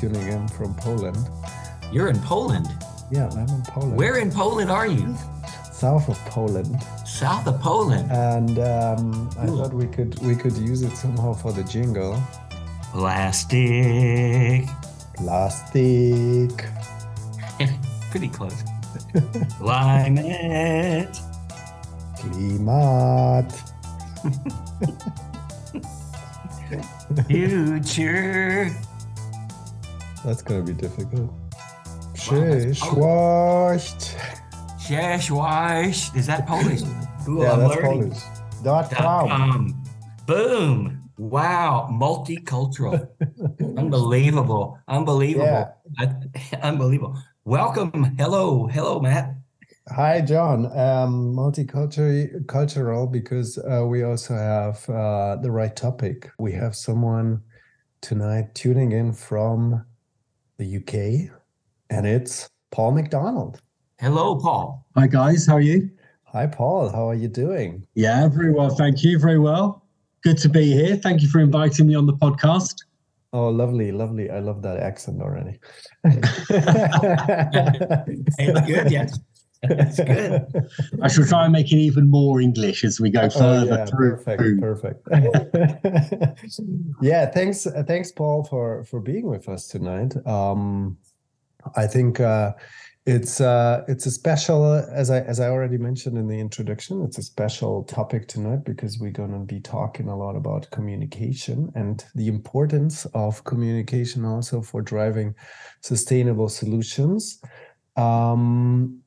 tuning in from Poland. You're in Poland. Yeah, I'm in Poland. Where in Poland are you? South of Poland. South of Poland. And um, I thought we could we could use it somehow for the jingle. Plastic. Plastic. Pretty close. Climate. Klimat. Future. That's gonna be difficult. Przyszłość. Szeszwash. Is that Polish? Ooh, Yeah, I'm that's learning. Polish. Dot Dot com. com. Boom. Wow. Multicultural. Unbelievable. Unbelievable. Yeah. I- unbelievable. Welcome. Hello. Hello, Matt. Hi, John. Um, multicultural, cultural, because uh, we also have uh, the right topic. We have someone tonight tuning in from the UK, and it's Paul MacDonald. Hello, Paul. Hi guys, how are you? Hi, Paul. How are you doing? Yeah, very well, thank you. Very well. Good to be here. Thank you for inviting me on the podcast. Oh, lovely, lovely. I love that accent already. Hey, good. Yes. That's good. I shall try and make it even more English as we go Oh, further yeah, through. perfect, perfect. yeah, thanks, uh, thanks, Paul, for for being with us tonight. Um, I think uh, it's uh, it's a special, as I as I already mentioned in the introduction, it's a special topic tonight because we're going to be talking a lot about communication and the importance of communication also for driving sustainable solutions. Um,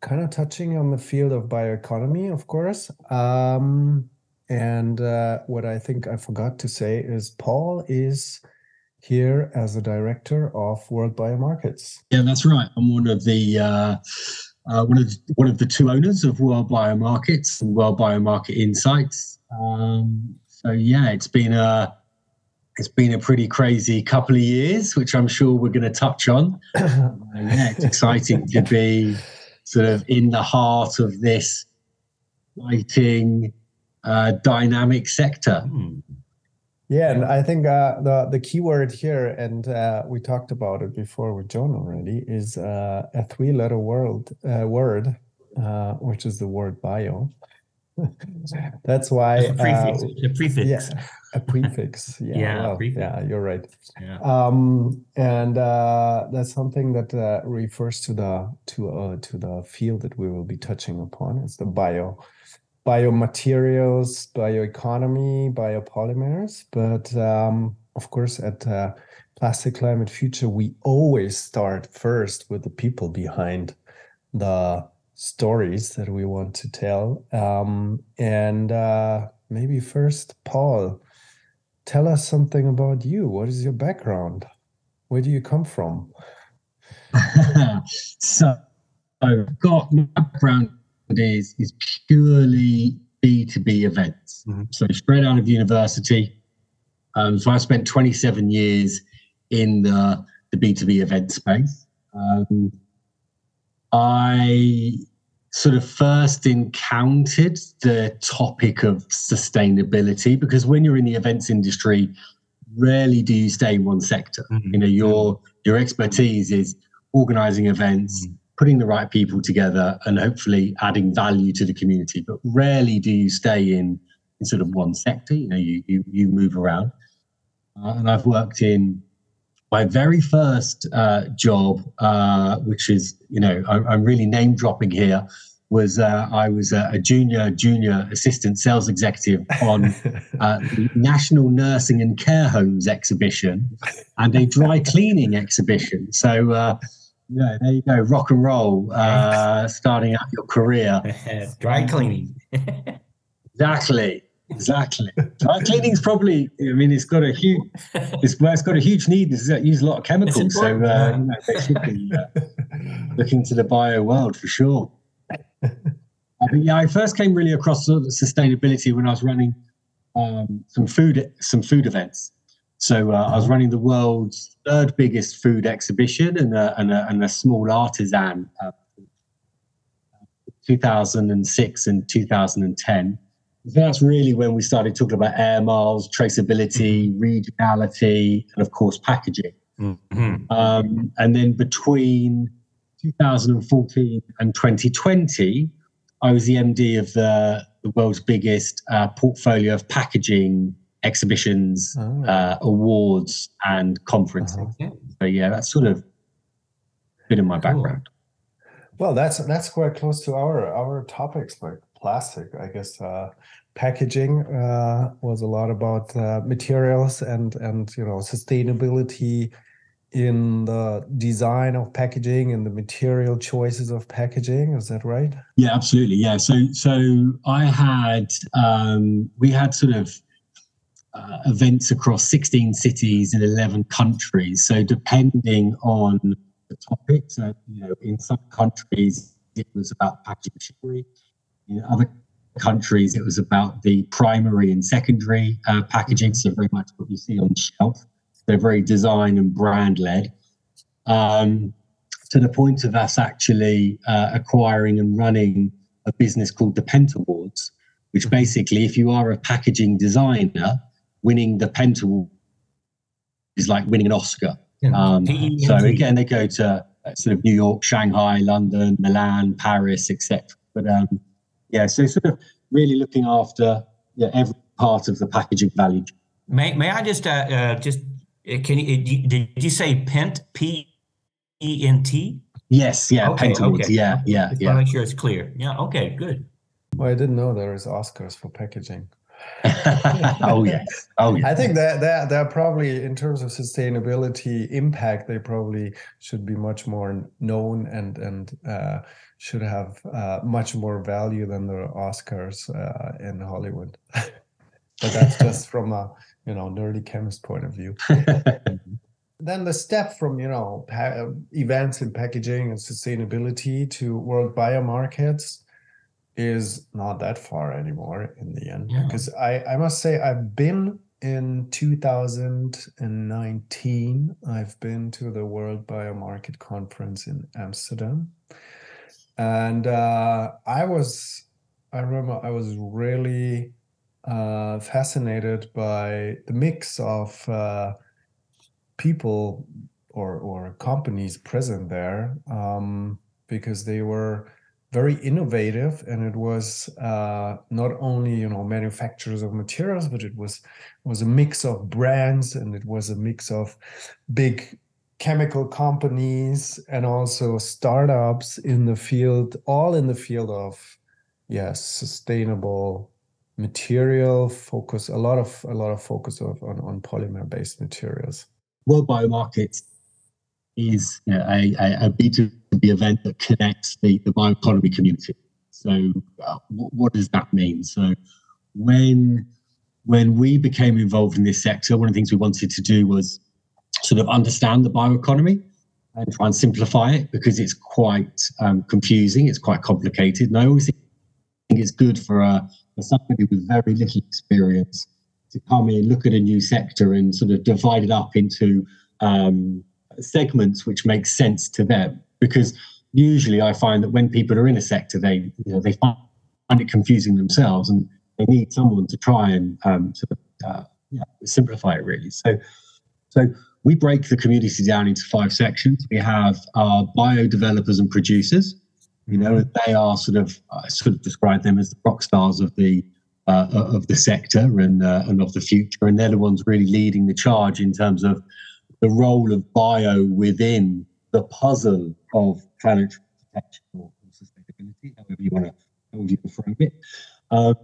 kind of touching on the field of bioeconomy, of course. Um, and uh, what I think I forgot to say is Paul is here as a director of World Biomarkets. Yeah, that's right. I'm one of the uh, uh, one of one of the two owners of World Biomarkets and World Biomarket Insights. Um, so yeah, it's been a it's been a pretty crazy couple of years, which I'm sure we're going to touch on. Yeah, it's exciting to be sort of in the heart of this exciting, uh, dynamic sector. Hmm. Yeah, and I think uh, the the key word here, and uh, we talked about it before with John already, is uh, a three letter word uh, word, uh, which is the word bio. That's why a prefix. uh, a prefix. yeah, a prefix. Yeah, Yeah, well, prefix. yeah, you're right. Yeah. Um, and uh, that's something that uh, refers to the to uh, to the field that we will be touching upon. It's the bio biomaterials, bioeconomy, biopolymers. But um, of course, at uh, Plastic Climate Future, we always start first with the people behind the stories that we want to tell. Um, and uh, maybe first, Paul, tell us something about you. What is your background? Where do you come from? so I've got my background is is purely B2B events. Mhm. So straight out of university. Um, so I spent 27 years in the, the B2B event space. Um, I sort of first encountered the topic of sustainability because when you're in the events industry, rarely do you stay in one sector. Mhm. You know, your your expertise is organizing events, putting the right people together, and hopefully adding value to the community. But rarely do you stay in, in sort of one sector. You know, you you, you move around. Uh, and I've worked in my very first uh, job, uh, which is, you know, I, I'm really name dropping here, was uh, I was a, a junior junior assistant sales executive on uh, the National Nursing and Care Homes exhibition and a dry cleaning exhibition. So, uh, yeah, there you go, rock and roll, uh, starting out your career. Dry cleaning. Exactly, exactly. Dry cleaning's probably, I mean, it's got a huge, it's, well, it's got a huge need. It's use a lot of chemicals, so uh, you know, they should be uh, looking to the bio world for sure. Uh, but yeah, I first came really across sort of sustainability when I was running um, some food some food events. So uh, I was running the world's third biggest food exhibition and a, and a, and a small artisan. Uh, 2006 and 2010. That's really when we started talking about air miles, traceability, regionality, and of course packaging. Mm-hmm. Um, and then between 2014 and 2020, I was the MD of the, the world's biggest uh, portfolio of packaging exhibitions, oh. uh, awards, and conferences. Uh-huh. So yeah, that's sort of been in my cool. background. Well, that's that's quite close to our our topics, like plastic. I guess uh, packaging uh, was a lot about uh, materials and and you know sustainability in the design of packaging and the material choices of packaging. Is that right? Yeah absolutely. Yeah. So so i had um, we had sort of uh, events across 16 cities in 11 countries. So depending on the topic so you know in some countries it was about packaging machinery in other countries it was about the primary and secondary uh, packaging so very much what you see on the shelf they're very design and brand led. Um, to the point of us actually uh, acquiring and running a business called the Pentawards, which basically, if you are a packaging designer, winning the Pentaward is like winning an Oscar. Um, so again, they go to uh, sort of New York, Shanghai, London, Milan, Paris, etc. But um, yeah, so sort of really looking after yeah, every part of the packaging value. May, may I just uh, uh, just uh, can you, did you say Pent? P E N T? Yes, yeah, okay, okay. yeah, yeah, Just yeah. make sure it's clear. Yeah, okay, good. Well, I didn't know there was Oscars for packaging. oh yes, oh yes. I think that that they're probably in terms of sustainability impact, they probably should be much more known and and uh, should have uh, much more value than the Oscars uh, in Hollywood. but that's just from a you know nerdy chemist point of view then the step from you know pa- events and packaging and sustainability to world biomarkets is not that far anymore in the end yeah. because i i must say i've been in 2019 i've been to the world biomarket conference in amsterdam and uh, i was i remember i was really uh, fascinated by the mix of uh, people or or companies present there um, because they were very innovative and it was uh, not only you know manufacturers of materials but it was was a mix of brands and it was a mix of big chemical companies and also startups in the field all in the field of yes sustainable material focus a lot of a lot of focus of, on, on polymer based materials. World biomarkets is you know, a, a, a b2b event that connects the, the bioeconomy community. So uh, what, what does that mean? So when when we became involved in this sector one of the things we wanted to do was sort of understand the bioeconomy and try and simplify it because it's quite um, confusing it's quite complicated. And i always think it's good for a, for somebody with very little experience to come in, look at a new sector, and sort of divide it up into um, segments which make sense to them. Because usually, I find that when people are in a sector, they you know they find it confusing themselves, and they need someone to try and um, sort of uh, yeah, simplify it really. So, so we break the community down into five sections. We have our bio developers and producers. You know, they are sort of I sort of describe them as the rock stars of the uh, of the sector and uh, and of the future, and they're the ones really leading the charge in terms of the role of bio within the puzzle of planetary protection or sustainability, however you want to however you frame it. Um,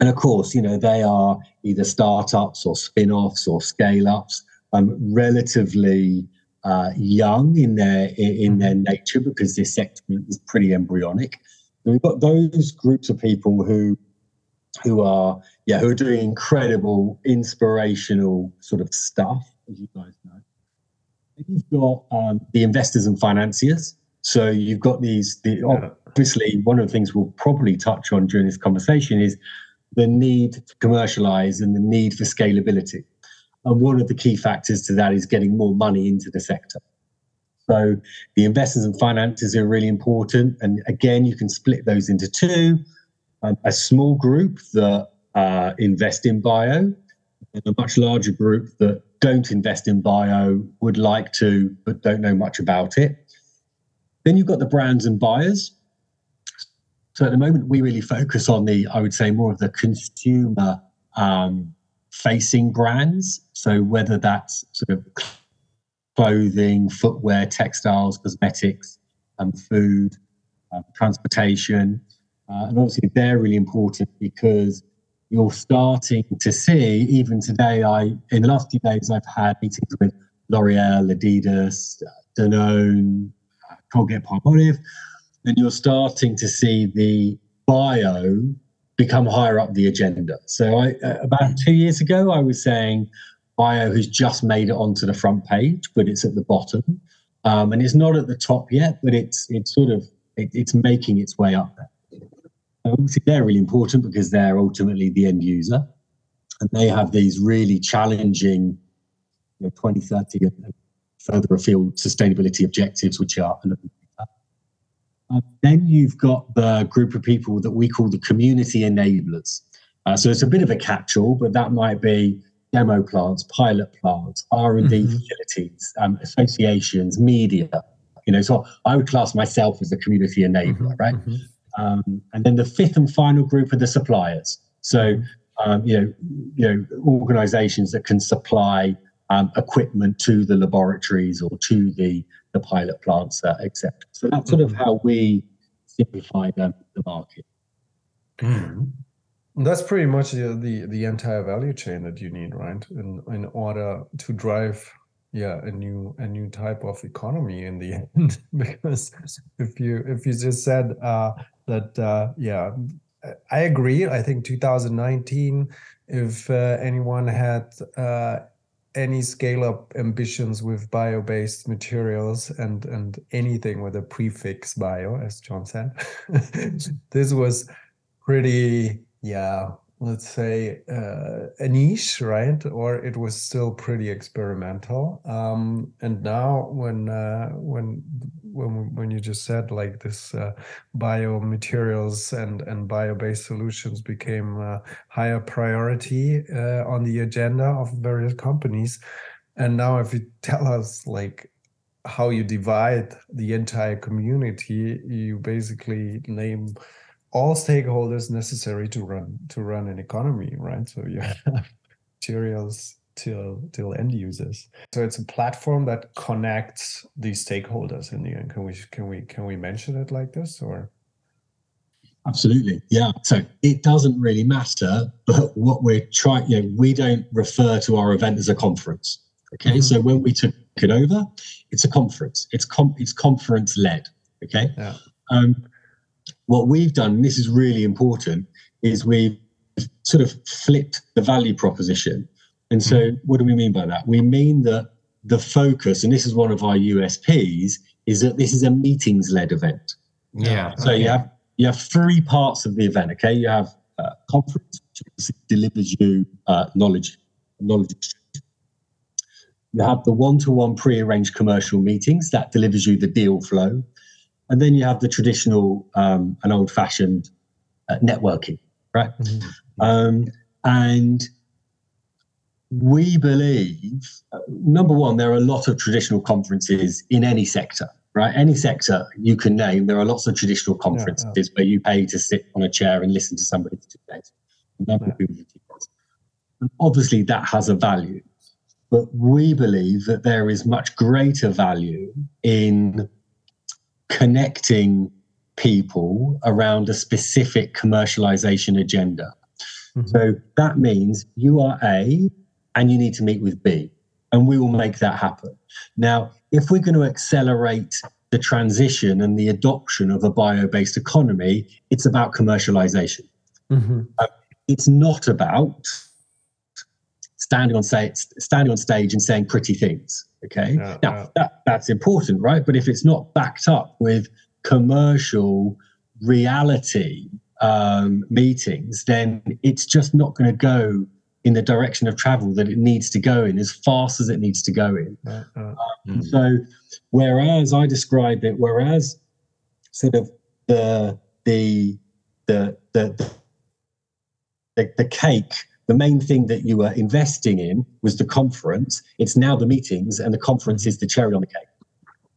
and of course, you know they are either startups or spin-offs or scale-ups, um, relatively uh, young in their in their nature because this sector is pretty embryonic. And we've got those groups of people who who are yeah who are doing incredible inspirational sort of stuff, as you guys know. you've got um, the investors and financiers. So you've got these. The, obviously, one of the things we'll probably touch on during this conversation is the need to commercialize and the need for scalability. And one of the key factors to that is getting more money into the sector. So the investors and finances are really important. And again, you can split those into two um, a small group that uh, invest in bio, and a much larger group that don't invest in bio, would like to, but don't know much about it. Then you've got the brands and buyers. So at the moment, we really focus on the, I would say, more of the consumer um, facing brands. So whether that's sort of clothing, footwear, textiles, cosmetics, um, food, uh, transportation. Uh, and obviously, they're really important because you're starting to see, even today, I in the last few days, I've had meetings with L'Oreal, Adidas, Danone, Colgate Palmolive, and you're starting to see the bio become higher up the agenda. So, I, uh, about two years ago, I was saying bio has just made it onto the front page, but it's at the bottom, um, and it's not at the top yet, but it's it's sort of it, it's making its way up there. Obviously, they're really important because they're ultimately the end user, and they have these really challenging you know, 2030 and further afield sustainability objectives, which are uh, then you've got the group of people that we call the community enablers. Uh, so it's a bit of a catch-all, but that might be demo plants, pilot plants, R and D mm-hmm. facilities, um, associations, media. You know, so I would class myself as a community enabler, mm-hmm. right? Mm-hmm. Um, and then the fifth and final group are the suppliers. So um, you know, you know, organisations that can supply um, equipment to the laboratories or to the the pilot plants, uh, etc. So that's sort of mm-hmm. how we simplify the, the market. Mm-hmm. That's pretty much the, the, the entire value chain that you need, right? In in order to drive yeah a new a new type of economy in the end because if you if you just said uh that uh yeah i agree. I think 2019 if uh, anyone had uh any scale up ambitions with bio-based materials and and anything with a prefix bio as john said this was pretty yeah let's say uh, a niche right? Or it was still pretty experimental. Um, and now when uh, when when when you just said like this uh, biomaterials and and bio-based solutions became a higher priority uh, on the agenda of various companies. And now if you tell us like how you divide the entire community you basically name all stakeholders necessary to run to run an economy, right? So you have materials till till end users. So it's a platform that connects these stakeholders in the end. Can we can we can we mention it like this or? Absolutely, yeah. So it doesn't really matter, but what we're trying, you know, we don't refer to our event as a conference. Okay, mm-hmm. so when we took it over, it's a conference. It's com- it's conference led. Okay. Yeah. Um, what we've done, this is really important, is we've sort of flipped the value proposition. And so, mm-hmm. what do we mean by that? We mean that the focus, and this is one of our USPs, is that this is a meetings led event. Yeah. So okay. you have you have three parts of the event. Okay, you have a conference, which delivers you uh, knowledge, knowledge. You have the one-to-one pre-arranged commercial meetings that delivers you the deal flow. And then you have the traditional um, and old fashioned uh, networking, right? Mm-hmm. Um, and we believe, uh, number one, there are a lot of traditional conferences in any sector, right? Any sector you can name, there are lots of traditional conferences yeah, yeah. where you pay to sit on a chair and listen to somebody for two days. Yeah. And obviously, that has a value. But we believe that there is much greater value in connecting people around a specific commercialization agenda. Mm-hmm. So that means you are A and you need to meet with B, and we will make that happen. Now, if we're going to accelerate the transition and the adoption of a bio based economy, it's about commercialization. Mm-hmm. Uh, it's not about standing on say, standing on stage and saying pretty things. Okay. Yeah, now yeah. that that's important, right? But if it's not backed up with commercial reality um, meetings, then it's just not going to go in the direction of travel that it needs to go in as fast as it needs to go in. Uh, uh, um, mm-hmm. So, whereas I describe it, whereas sort of the the the the the, the cake the main thing that you were investing in was the conference. It's now the meetings, and the conference is the cherry on the cake,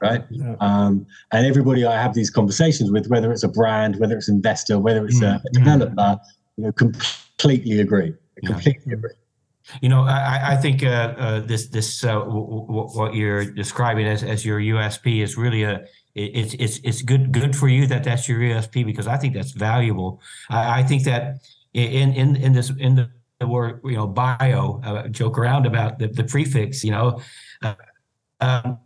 right? Yeah. Um, and everybody I have these conversations with, whether it's a brand, whether it's an investor, whether it's mm, a, a, developer, you know, completely agree. Completely yeah. agree. You know, I, I think uh, uh, this this uh, w- w- what you're describing as, as your USP is really a it's it's it's good good for you that that's your USP because I think that's valuable. I, I think that in in in this in the the word you know bio uh, joke around about the, the prefix you know? Uh, um,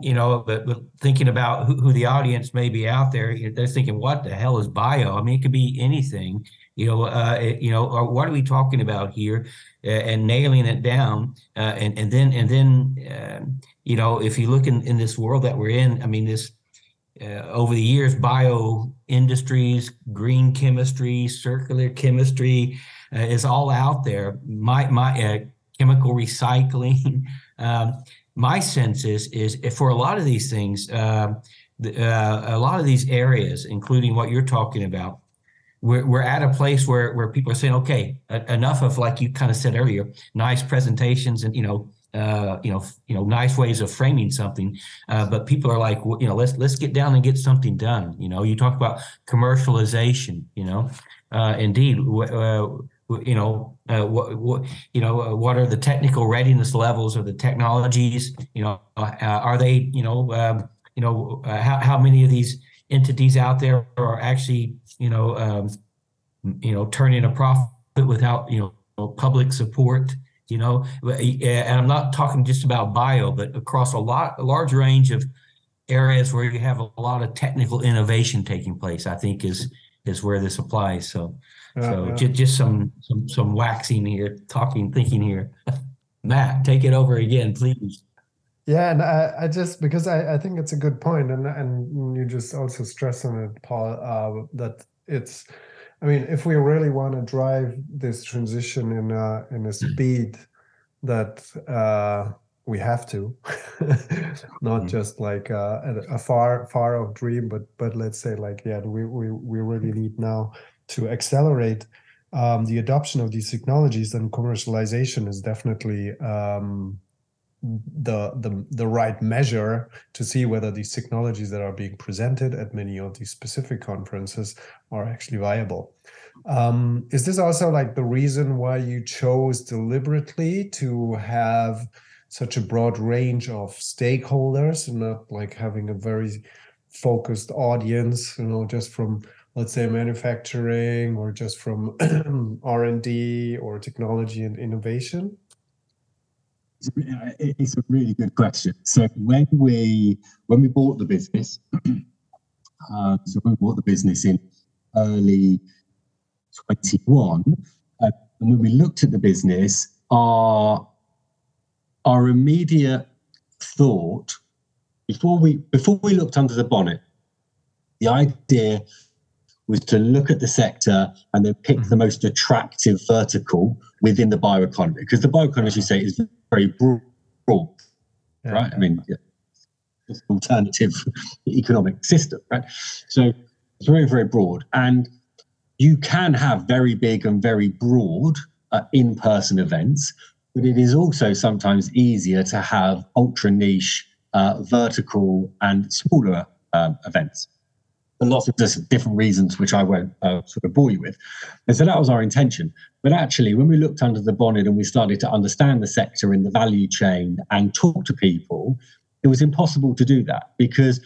you know but, but, thinking about who, who, the audience may be out there they're thinking what the hell is bio? I mean it could be anything you know uh, it, you know or what are we talking about here? And nailing it down uh, and and then and then um, you know if you look in in this world that we're in i mean this uh, over the years bio industries green chemistry circular chemistry uh, is all out there. My my uh, chemical recycling. um, my sense is is for a lot of these things, the, uh, a lot of these areas, including what you're talking about, we're, we're at a place where where people are saying, okay, enough of like you kind of said earlier, nice presentations and you know uh, you know, you know, nice ways of framing something. Uh, but people are like, well, you know, let's let's get down and get something done. You know, you talk about commercialization. You know, uh, indeed, uh, you know uh, what, what you know uh, what are the technical readiness levels of the technologies you know uh, are they you know um, you know uh, how, how many of these entities out there are actually you know um, you know turning a profit without you know public support you know? And i'm not talking just about bio but across a lot a large range of areas where you have a lot of technical innovation taking place i think is is where this applies so so yeah. just just some some some waxing here, talking, thinking here. Matt, take it over again, please. Yeah, and I, I just because I, I think it's a good point, and and you just also stress on it, Paul, uh, that it's. I mean, if we really want to drive this transition in a in a speed that uh, we have to, not mm. just like uh, a, a far far off dream, but but let's say like yeah, we we we really need now to accelerate um, the adoption of these technologies, then commercialization is definitely um, the, the the right measure to see whether these technologies that are being presented at many of these specific conferences are actually viable. Um, is this also like the reason why you chose deliberately to have such a broad range of stakeholders and not like having a very focused audience, you know, just from let's say manufacturing or just from r&d or technology and innovation? It's a really good question. So when we when we bought the business uh, so we bought the business in early 21 uh, and when we looked at the business our our immediate thought before we before we looked under the bonnet the idea was to look at the sector and then pick mm-hmm. the most attractive vertical within the bioeconomy. Because the bioeconomy, as you say, is very broad, yeah. right? I mean, yeah, it's an alternative economic system, right? So it's very, very broad. And you can have very big and very broad uh, in person events, but it is also sometimes easier to have ultra niche, uh, vertical, and smaller um, events for lots of different reasons, which I won't uh, sort of bore you with. And so that was our intention. But actually, when we looked under the bonnet and we started to understand the sector in the value chain and talk to people, it was impossible to do that because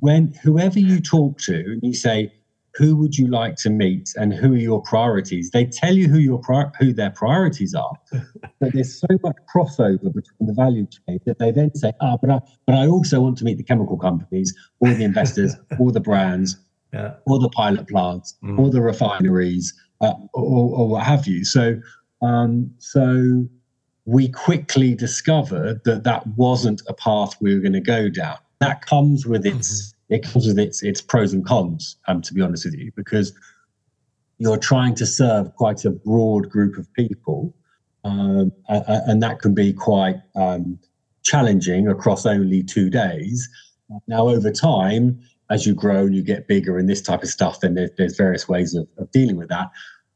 when whoever you talk to and you say, who would you like to meet and who are your priorities? They tell you who your pri- who their priorities are, but there's so much crossover between the value chain that they then say, ah, but I, but I also want to meet the chemical companies, or the investors, or the brands, yeah. or the pilot plants, mm. or the refineries, uh, or, or, what have you. So, um, so we quickly discovered that that wasn't a path we were going to go down. That comes with its mm-hmm it comes with its its pros and cons. Um, to be honest with you, because you're trying to serve quite a broad group of people, um, and that can be quite um, challenging across only two days. Now, over time, as you grow and you get bigger and this type of stuff, then there's, there's various ways of, of dealing with that.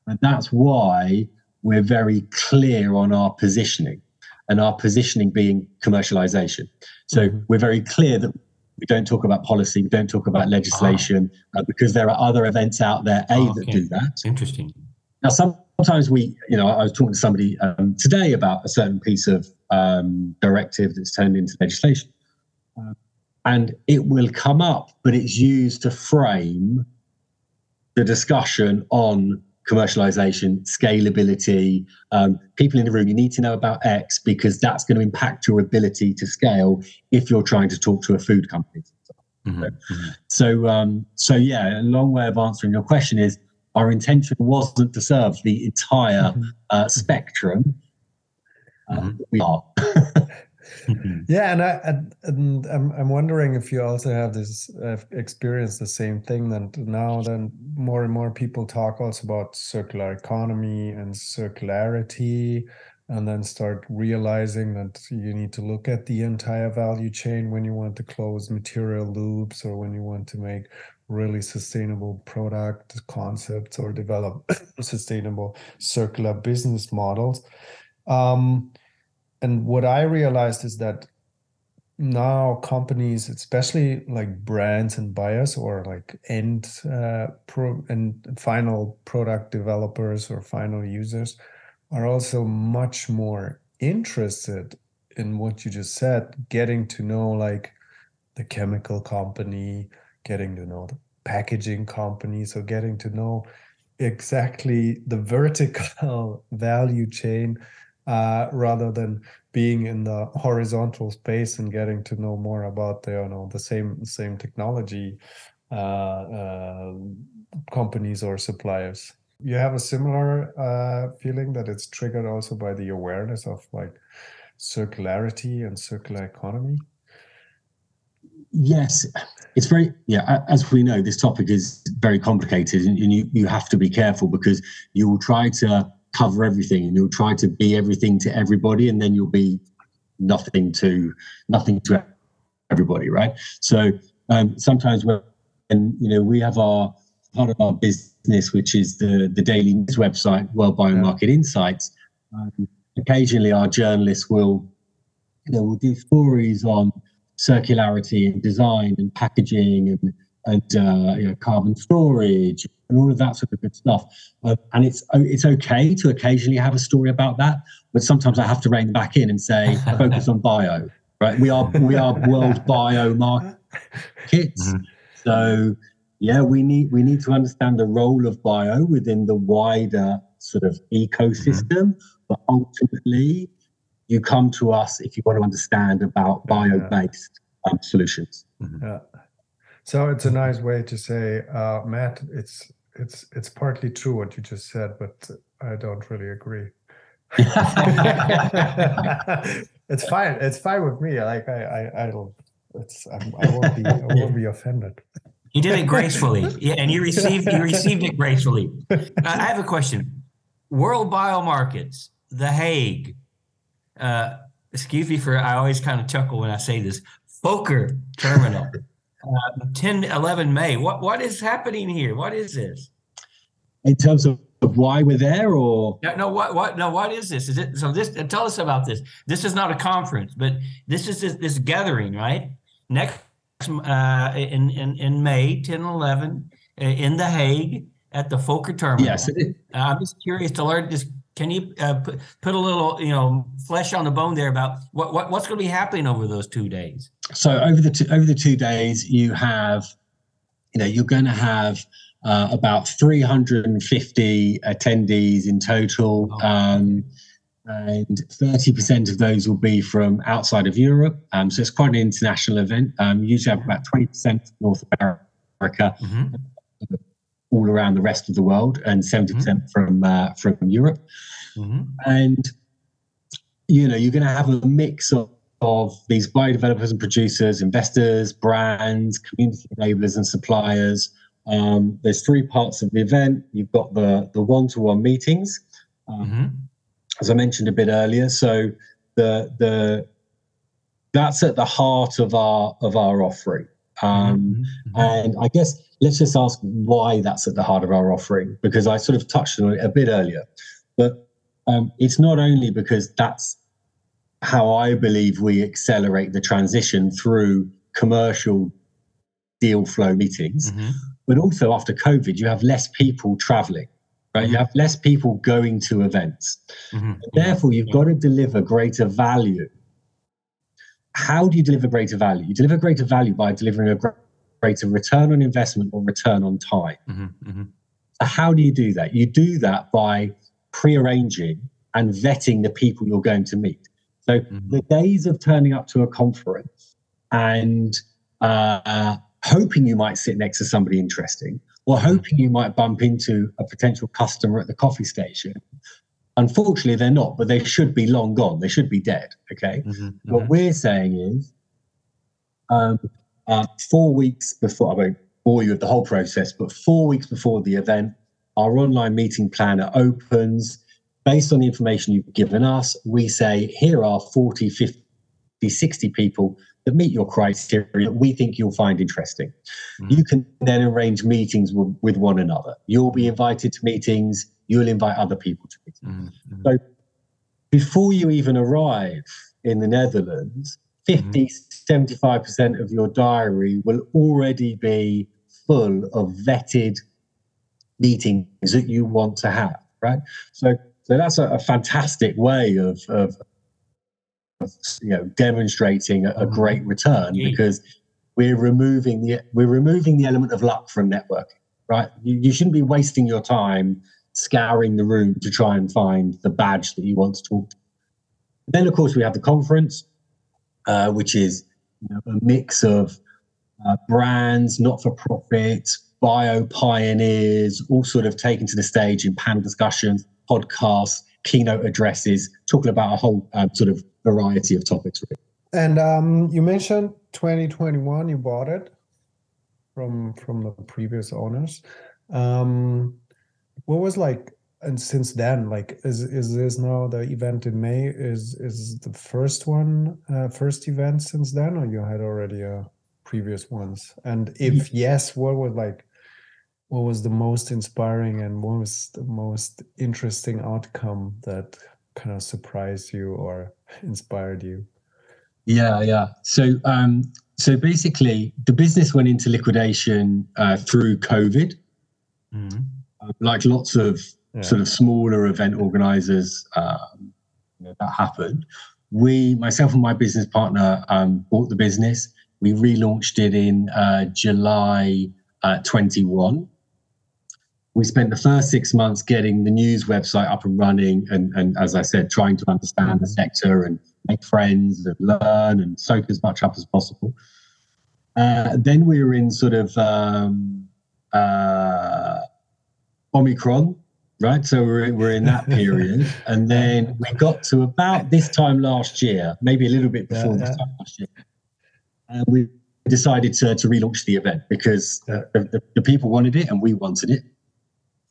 And that's why we're very clear on our positioning and our positioning being commercialization. So mm-hmm. we're very clear that we don't talk about policy, we don't talk about legislation ah. uh, because there are other events out there, A, oh, okay. that do that. Interesting. Now, sometimes we, you know, I was talking to somebody um, today about a certain piece of um, directive that's turned into legislation. Uh, and it will come up, but it's used to frame the discussion on commercialization, scalability. Um, people in the room, you need to know about X because that's going to impact your ability to scale if you're trying to talk to a food company. Mm-hmm. mm-hmm. So, um, so yeah, a long way of answering your question is our intention wasn't to serve the entire mm-hmm. uh, spectrum. Uh, mm-hmm. We are. yeah, and I and I'm I'm wondering if you also have this uh, experience the same thing. That now then more and more people talk also about circular economy and circularity, and then start realizing that you need to look at the entire value chain when you want to close material loops or when you want to make really sustainable product concepts or develop sustainable circular business models. Um, and what I realized is that now companies, especially like brands and buyers or like end uh, pro and final product developers or final users, are also much more interested in what you just said, getting to know like the chemical company, getting to know the packaging company, so getting to know exactly the vertical value chain uh, rather than being in the horizontal space and getting to know more about the you know the same same technology uh, uh, companies or suppliers. You have a similar uh, feeling that it's triggered also by the awareness of like circularity and circular economy. Yes, it's very yeah. As we know, this topic is very complicated, and, you you have to be careful because you will try to cover everything and you'll try to be everything to everybody and then you'll be nothing to nothing to everybody right so um, sometimes when you know we have our part of our business which is the the daily news website world biomarket yeah. insights um, occasionally our journalists will you know will do stories on circularity and design and packaging and and uh, you know, carbon storage and all of that sort of good stuff. Uh, and it's it's okay to occasionally have a story about that, but sometimes I have to rein back in and say focus on bio. Right? We are we are world bio markets. Mm-hmm. So yeah, we need we need to understand the role of bio within the wider sort of ecosystem. Mm-hmm. But ultimately, you come to us if you want to understand about bio-based um, solutions. Mm-hmm. Yeah. So it's a nice way to say, uh, Matt. It's it's it's partly true what you just said, but I don't really agree. it's fine. It's fine with me. Like I I, I don't. It's I'm, I won't be I won't be offended. You did it gracefully, yeah, and you received you received it gracefully. I have a question. World Biomarkets, The Hague. Uh, excuse me for I always kind of chuckle when I say this. Fokker Terminal uh, 10, 11 May. What what is happening here? What is this? In terms of, why we're there, or no, no, what what no, what is this? Is it so? This tell us about this. This is not a conference, but this is this, this gathering, right? Next uh, in in in May, 10 11, uh, in the Hague at the Fokker terminal. Yes, uh, I'm just curious to learn this can you uh, put, put a little, you know, flesh on the bone there about what, what what's going to be happening over those two days? So over the two, over the two days, you have, you know, you're going to have uh, about 350 attendees in total, um, and 30% of those will be from outside of Europe. Um, so it's quite an international event. Um, usually have about 20% North America. Mm-hmm all around the rest of the world and 70% mm hmm from uh, from Europe. Mm-hmm. And you know, you're going to have a mix of, of these bio developers and producers, investors, brands, community enablers, and suppliers. Um, there's three parts of the event. You've got the the one-to-one meetings, um, mm-hmm. as I mentioned a bit earlier. So the the that's at the heart of our of our offering. Um, mm-hmm. And I guess let's just ask why that's at the heart of our offering, because I sort of touched on it a bit earlier. But um, it's not only because that's how I believe we accelerate the transition through commercial deal flow meetings, mm-hmm. But also after COVID, you have less people traveling, right? Mm-hmm. You have less people going to events. Mm-hmm. Therefore, you've got to deliver greater value. How do you deliver greater value? You deliver greater value by delivering a greater return on investment or return on time. Mm-hmm. Mm-hmm. So, how do you do that? You do that by pre-arranging and vetting the people you're going to meet. So mm-hmm. the days of turning up to a conference and uh, hoping you might sit next to somebody interesting or mm-hmm. hoping you might bump into a potential customer at the coffee station. Unfortunately, they're not, but they should be long gone. They should be dead. Okay. Mm-hmm. What mm-hmm. we're saying is um, uh, four weeks before, I won't bore you with the whole process, but four weeks before the event, our online meeting planner opens. Based on the information you've given us, we say, here are 40, 50, 60 people that meet your criteria that we think you'll find interesting. Mm-hmm. You can then arrange meetings w- with one another. You'll be invited to meetings, you'll invite other people to meetings. Mm-hmm. So before you even arrive in the Netherlands, 50, mm-hmm. 75% of your diary will already be full of vetted meetings that you want to have, right? So, so that's a, a fantastic way of, of, of, you know demonstrating a, a mm-hmm. great return because we're removing the we're removing the element of luck from networking, right? You, you shouldn't be wasting your time scouring the room to try and find the badge that you want to talk to. Then, of course, we have the conference, uh, which is you know, a mix of uh, brands, not-for-profits bio pioneers, all sort of taken to the stage in panel discussions, podcasts, keynote addresses, talking about a whole um, sort of variety of topics. Right. And um, you mentioned 2021, you bought it from from the previous owners. Um, what was like, and since then, like, is is this now the event in May? Is is the first one, uh, first event since then, or you had already a previous ones? And if yes, what was like what was the most inspiring and what was the most interesting outcome that kind of surprised you or inspired you? Yeah, yeah. So, um, so basically, the business went into liquidation uh, through COVID, mm-hmm. uh, like lots of yeah. sort of smaller event organizers. Um, you know, that happened. We, myself and my business partner, um, bought the business. We relaunched it in uh, July uh, 21 we spent the first six months getting the news website up and running and, and as i said trying to understand the sector and make friends and learn and soak as much up as possible. Uh, then we were in sort of um, uh, omicron right? So we're, we're in that period. And then we got to about this time last year maybe a little bit before yeah, yeah. this time last year and we decided to, to relaunch the event because uh, the, the people wanted it and we wanted it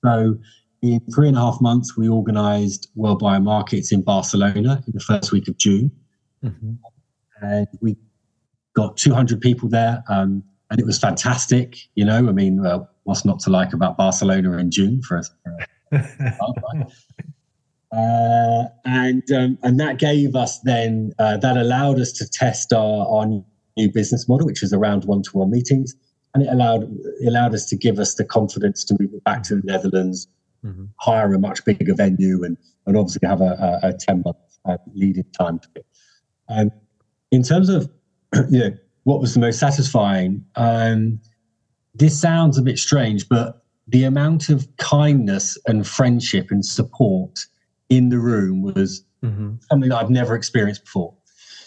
so in three and a half months, we organized World Bio Markets in Barcelona in the first week of June. Mm-hmm. And we got 200 people there. Um, and it was fantastic. You know, I mean, well, what's not to like about Barcelona in June for us? uh, and um, and that gave us then uh, that allowed us to test our, our new business model, which is around one-to-one meetings and it allowed it allowed us to give us the confidence to move back to the Netherlands, mm-hmm. hire a much bigger venue, and and obviously have a, a, a ten month uh, leading time to it. Um, in terms of you know what was the most satisfying, um, this sounds a bit strange, but the amount of kindness and friendship and support in the room was mm-hmm. something that I've never experienced before.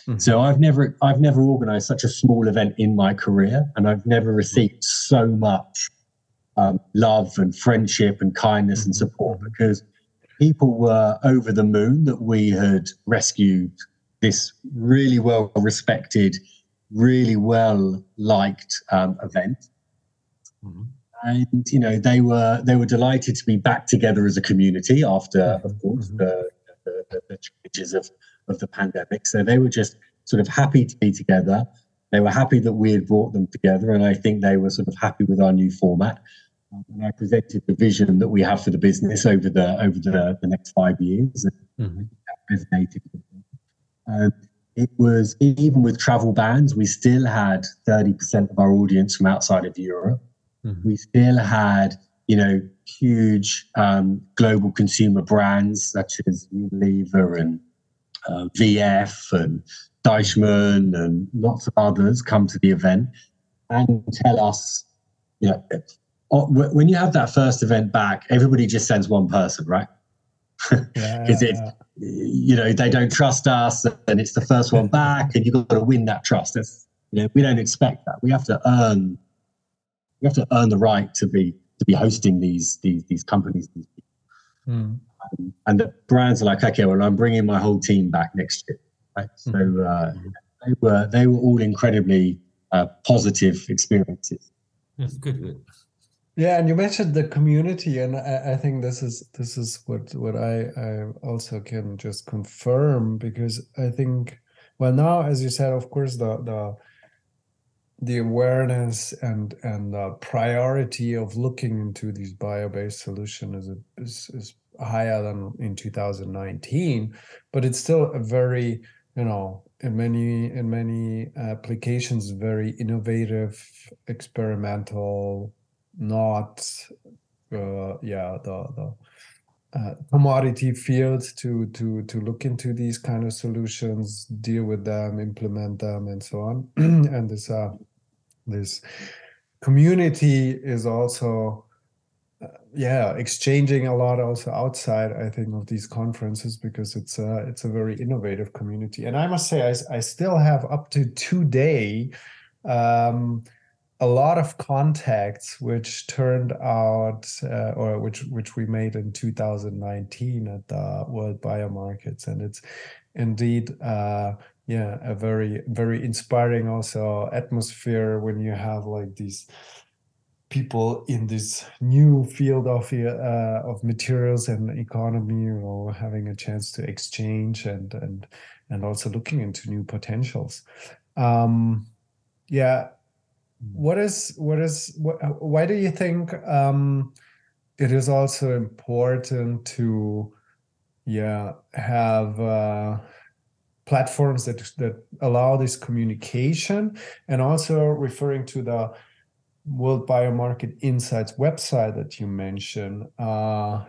Mm-hmm. So I've never I've never organized such a small event in my career, and I've never received so much um, love and friendship and kindness mm-hmm. and support because people were over the moon that we had rescued this really well respected, really well liked um, event. Mm-hmm. And you know they were they were delighted to be back together as a community after, of mm-hmm. course, mm-hmm. the, the, the challenges of of the pandemic. So they were just sort of happy to be together. They were happy that we had brought them together, and I think they were sort of happy with our new format. Um, and I presented the vision that we have for the business over the over the, the next five years. And mm-hmm. that resonated with them. Um, it was even with travel bans, we still had 30% of our audience from outside of Europe. Mm-hmm. We still had, you know, huge um, global consumer brands such as Unilever and uh, VF and Deichmann and lots of others come to the event and tell us, you know, when you have that first event back, everybody just sends one person, right? Because yeah, it's you know they don't trust us, and it's the first one back, and you've got to win that trust. That's, you know, we don't expect that. We have to earn. We have to earn the right to be to be hosting these these these companies. Mm. Um, and the brands are like, okay, well, I'm bringing my whole team back next year. Right? So mm. uh, they were they were all incredibly uh, positive experiences. That's good. good. Yeah, and you mentioned the community, and I, I, think this is this is what what I I also can just confirm because I think well now, as you said, of course the the the awareness and and the priority of looking into these bio-based solution is, is is higher than in 2019, but it's still a very you know in many in many applications very innovative experimental not uh, yeah the the uh, commodity field to to to look into these kind of solutions deal with them implement them and so on. And this uh this community is also yeah exchanging a lot also outside i think of these conferences because it's a it's a very innovative community. And i must say i, I still have up to today um a lot of contacts which turned out uh, or which which we made in 2019 at the world biomarkets. And it's indeed uh, yeah a very very inspiring also atmosphere when you have like these people in this new field of uh, of materials and economy you know having a chance to exchange and and and also looking into new potentials. Um yeah. What is what is what, why do you think um, it is also important to yeah have uh, platforms that that allow this communication? And also referring to the world biomarket insights website that you mentioned uh,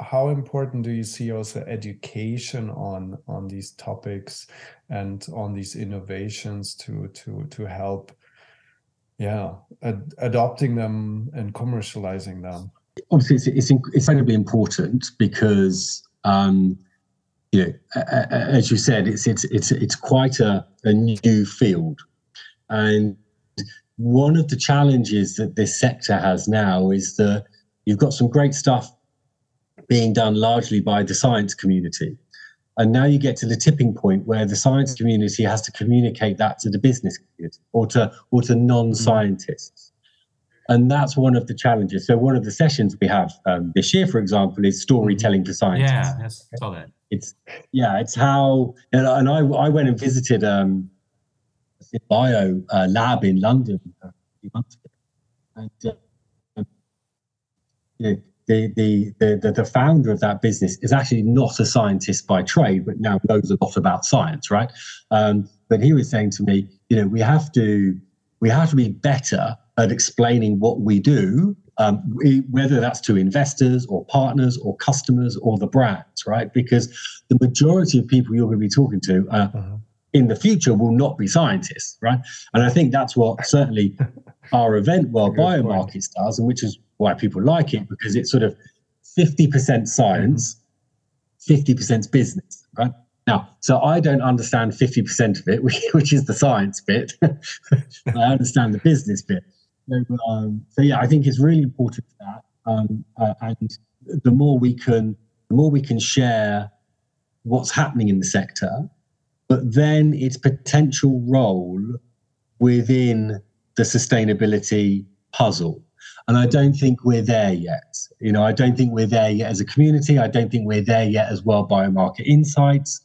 how important do you see also education on on these topics and on these innovations to to to help yeah ad- adopting them and commercializing them? Obviously it's, it's, incredibly important because um, you know as you said it's it's it's it's quite a, a new field. And one of the challenges that this sector has now is that you've got some great stuff being done largely by the science community and now you get to the tipping point where the science community has to communicate that to the business community or to or to non-scientists. And that's one of the challenges. So one of the sessions we have um, this year, for example, is storytelling for scientists. Yeah, yes, saw that. It's yeah, it's how and, and I I went and visited um, bio uh, lab in London a few months ago, and uh, know, the, the, the, the, founder of that business is actually not a scientist by trade, but now knows a lot about science, right? Um, but he was saying to me, you know, we have to we have to be better at explaining what we do, um, whether that's to investors or partners or customers or the brands, right? Because the majority of people you're going to be talking to uh, uh-huh. In the future will not be scientists, right? And I think that's what certainly our event, World Biomarkets, does, and which is why people like it because it's sort of 50% science, 50% business, right? Now, so I don't understand 50% of it, which, is the science bit. I understand the business bit. So, um, so, yeah, I think it's really important that. Um, uh, and the more we can, the more we can share what's happening in the sector, but then its potential role within the sustainability puzzle. And I don't think we're there yet. You know, I don't think we're there yet as a community. I don't think we're there yet as World Biomarket Insights.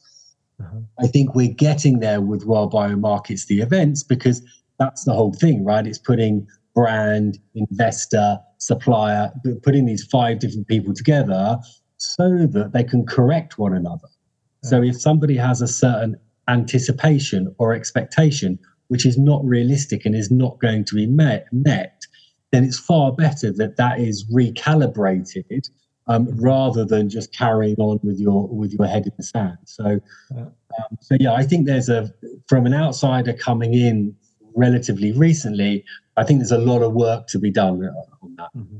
Uh-huh. I think we're getting there with World Biomarkets, the events, because that's the whole thing, right? It's putting brand, investor, supplier, putting these five different people together so that they can correct one another. So if somebody has a certain anticipation or expectation, which is not realistic and is not going to be met, met then it's far better that that is recalibrated um, rather than just carrying on with your with your head in the sand. So, um, so yeah, I think there's a from an outsider coming in relatively recently. I think there's a lot of work to be done on that. Mm-hmm.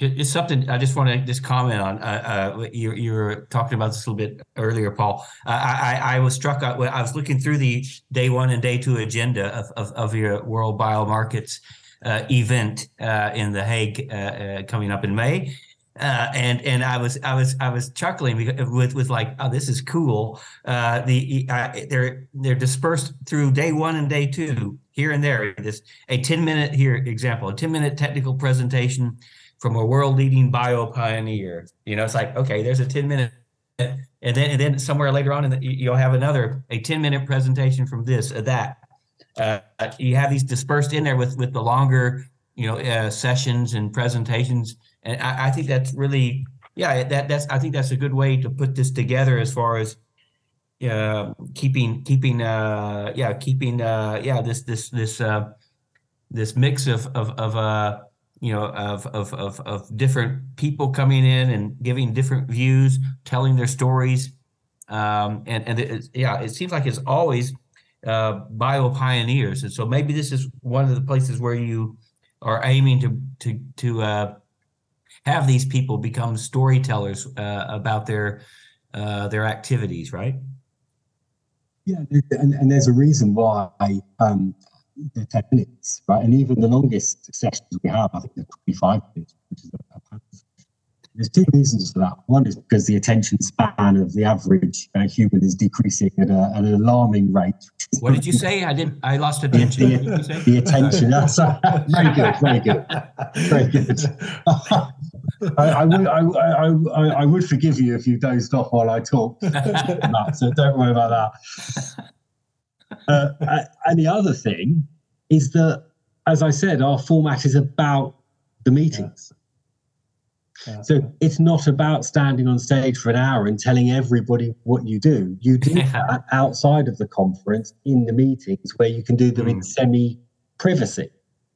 It's something I just want to just comment on. Uh, uh, you, you were talking about this a little bit earlier, Paul. Uh, I, I was struck. I was looking through the day one and day two agenda of, of, of your World Biomarkets uh, event uh, in The Hague uh, coming up in May, uh, and and I was I was I was chuckling with with like oh this is cool. Uh, the uh, they're they're dispersed through day one and day two here and there. This a ten minute here example a ten minute technical presentation from a world leading bio pioneer. You know it's like okay there's a ten minute. And then, and then somewhere later on, in the, you'll have another a ten minute presentation from this, or that. Uh, you have these dispersed in there with with the longer, you know, uh, sessions and presentations and I, I think that's really yeah that that's I think that's a good way to put this together as far as uh, keeping keeping uh yeah keeping uh yeah this this this uh this mix of of of uh you know of of of of different people coming in and giving different views telling their stories um and and it, yeah it seems like it's always uh bio pioneers and so maybe this is one of the places where you are aiming to to to uh have these people become storytellers uh, about their uh, their activities, right? Yeah, and, and there's a reason why um, the ten minutes, right? And even the longest sessions we have, I think, they're 25 minutes, which is a, a there's two reasons for that. One is because the attention span of the average uh, human is decreasing at, a, at, an alarming rate. What did you say? I didn't. I lost attention. the, the, the attention. That's very good. Very good. Very good. I, I, would. I, I, I, would forgive you if you dozed off while I talked. so don't worry about that. Uh, and the other thing is that, as I said, our format is about the meetings. So it's not about standing on stage for an hour and telling everybody what you do. You do yeah. that outside of the conference in the meetings where you can do them mm. in semi privacy.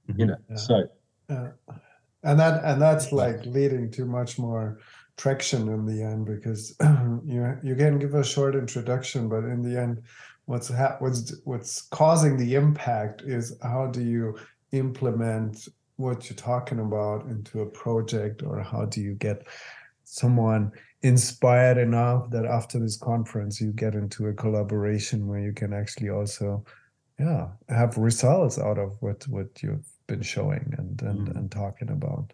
Mm-hmm. You know, yeah. so. Uh, and that and that's like leading to much more traction in the end because you you can give a short introduction, but in the end, what's ha- what's what's causing the impact is how do you implement what you're talking about into a project or how do you get someone inspired enough that after this conference you get into a collaboration where you can actually also yeah have results out of what what you've been showing and and, mm. and talking about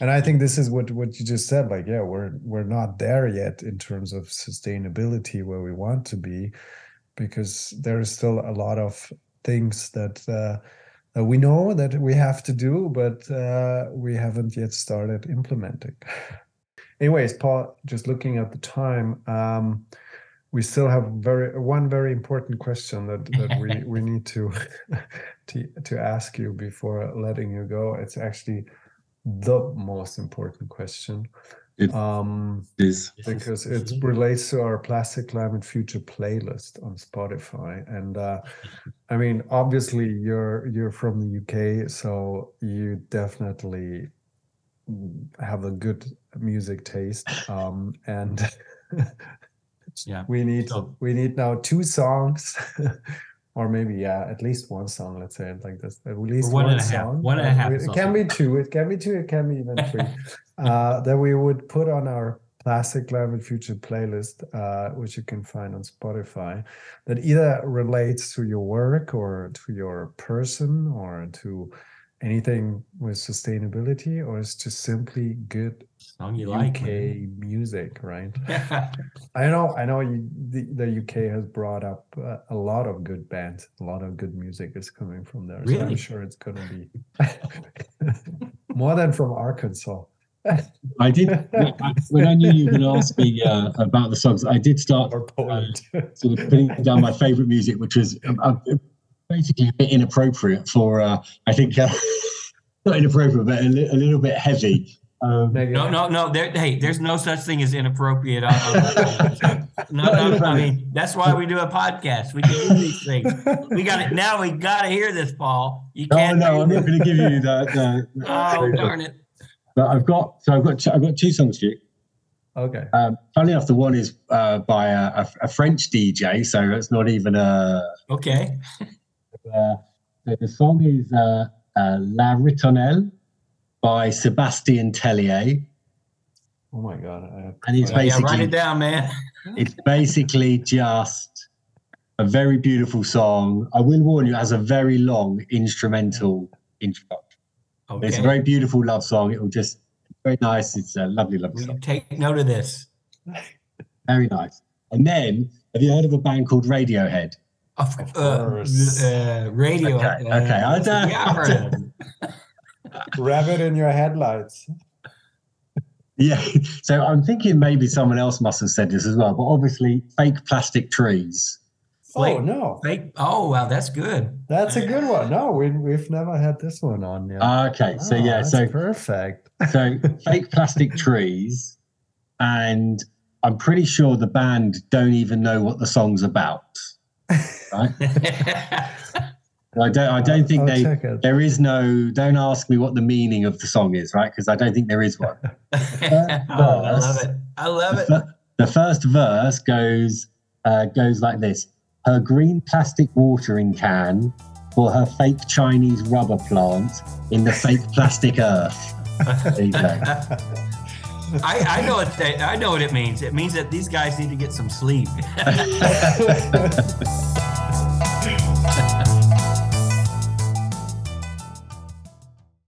and i think this is what what you just said like yeah we're we're not there yet in terms of sustainability where we want to be because there is still a lot of things that uh, we know that we have to do, but uh, we haven't yet started implementing. Anyways, Paul, just looking at the time, um, we still have very one very important question that, that we, we need to, to to ask you before letting you go. It's actually the most important question. It um, is. because it relates to our Plastic Climate Future playlist on Spotify, and uh, I mean, obviously, you're you're from the UK, so you definitely have a good music taste, um, and yeah, we need so, we need now two songs or maybe yeah, at least one song. Let's say it like this. At least one, one and a half. One and a half. It can be two. It can be two. It can be even three. uh, that we would put on our Plastic Climate Future playlist, uh, which you can find on Spotify, that either relates to your work or to your person or to anything with sustainability, or it's just simply good song you UK like, music, right? I know, I know. You, the the UK has brought up uh, a lot of good bands. A lot of good music is coming from there. Really? So I'm sure it's going to be more than from Arkansas. I did when I knew you were going to ask me uh, about the songs. I did start uh, sort of putting down my favorite music, which was um, basically inappropriate for uh, I think uh, not inappropriate, but a, li- a little bit heavy. Um, No, no, no. There, hey, there's no such thing as inappropriate. On, on- no, no, no. I mean, that's why we do a podcast. We can do these things. We got it now. We got to hear this, Paul. You can't. no, I'm not going to give you the. the Oh, darn it! But I've got so I've got I've got two songs for you. okay. Um, funny enough, the one is uh, by a, a, a French DJ, so it's not even a. Okay. Uh, the, the song is uh, uh, La Ritournelle by Sébastien Tellier, Oh my god. I and it's Yeah, write basically it down, man. it's basically just a very beautiful song. I will warn you, it has a very long instrumental introduction. Okay. It's a very beautiful love song. It will just very nice. It's a lovely love we song. take note of this. Very nice. And then, have you heard of a band called Radiohead? Of, Of uh, course. uh, radio. Okay, uh, okay, I don't- Yeah, I've heard of rabbit in your headlights. Yeah. So I'm thinking maybe someone else must have said this as well, but obviously, fake plastic trees. Wait. oh no. Fake. Oh, wow, that's good. That's a good one. No, we we've never had this one on yet. Okay. So, Oh, yeah. that's So, perfect. so fake plastic trees. And I'm pretty sure the band don't even know what the song's about. Right. I don't, I don't think I'll they, there is no, don't ask me what the meaning of the song is, right? Because I don't think there is one. oh, I love it. I love it. The, the first verse goes uh, goes like this: Her green plastic watering can for her fake Chinese rubber plant in the fake plastic earth. There you go. I, I know what they, I know what it means. It means that these guys need to get some sleep.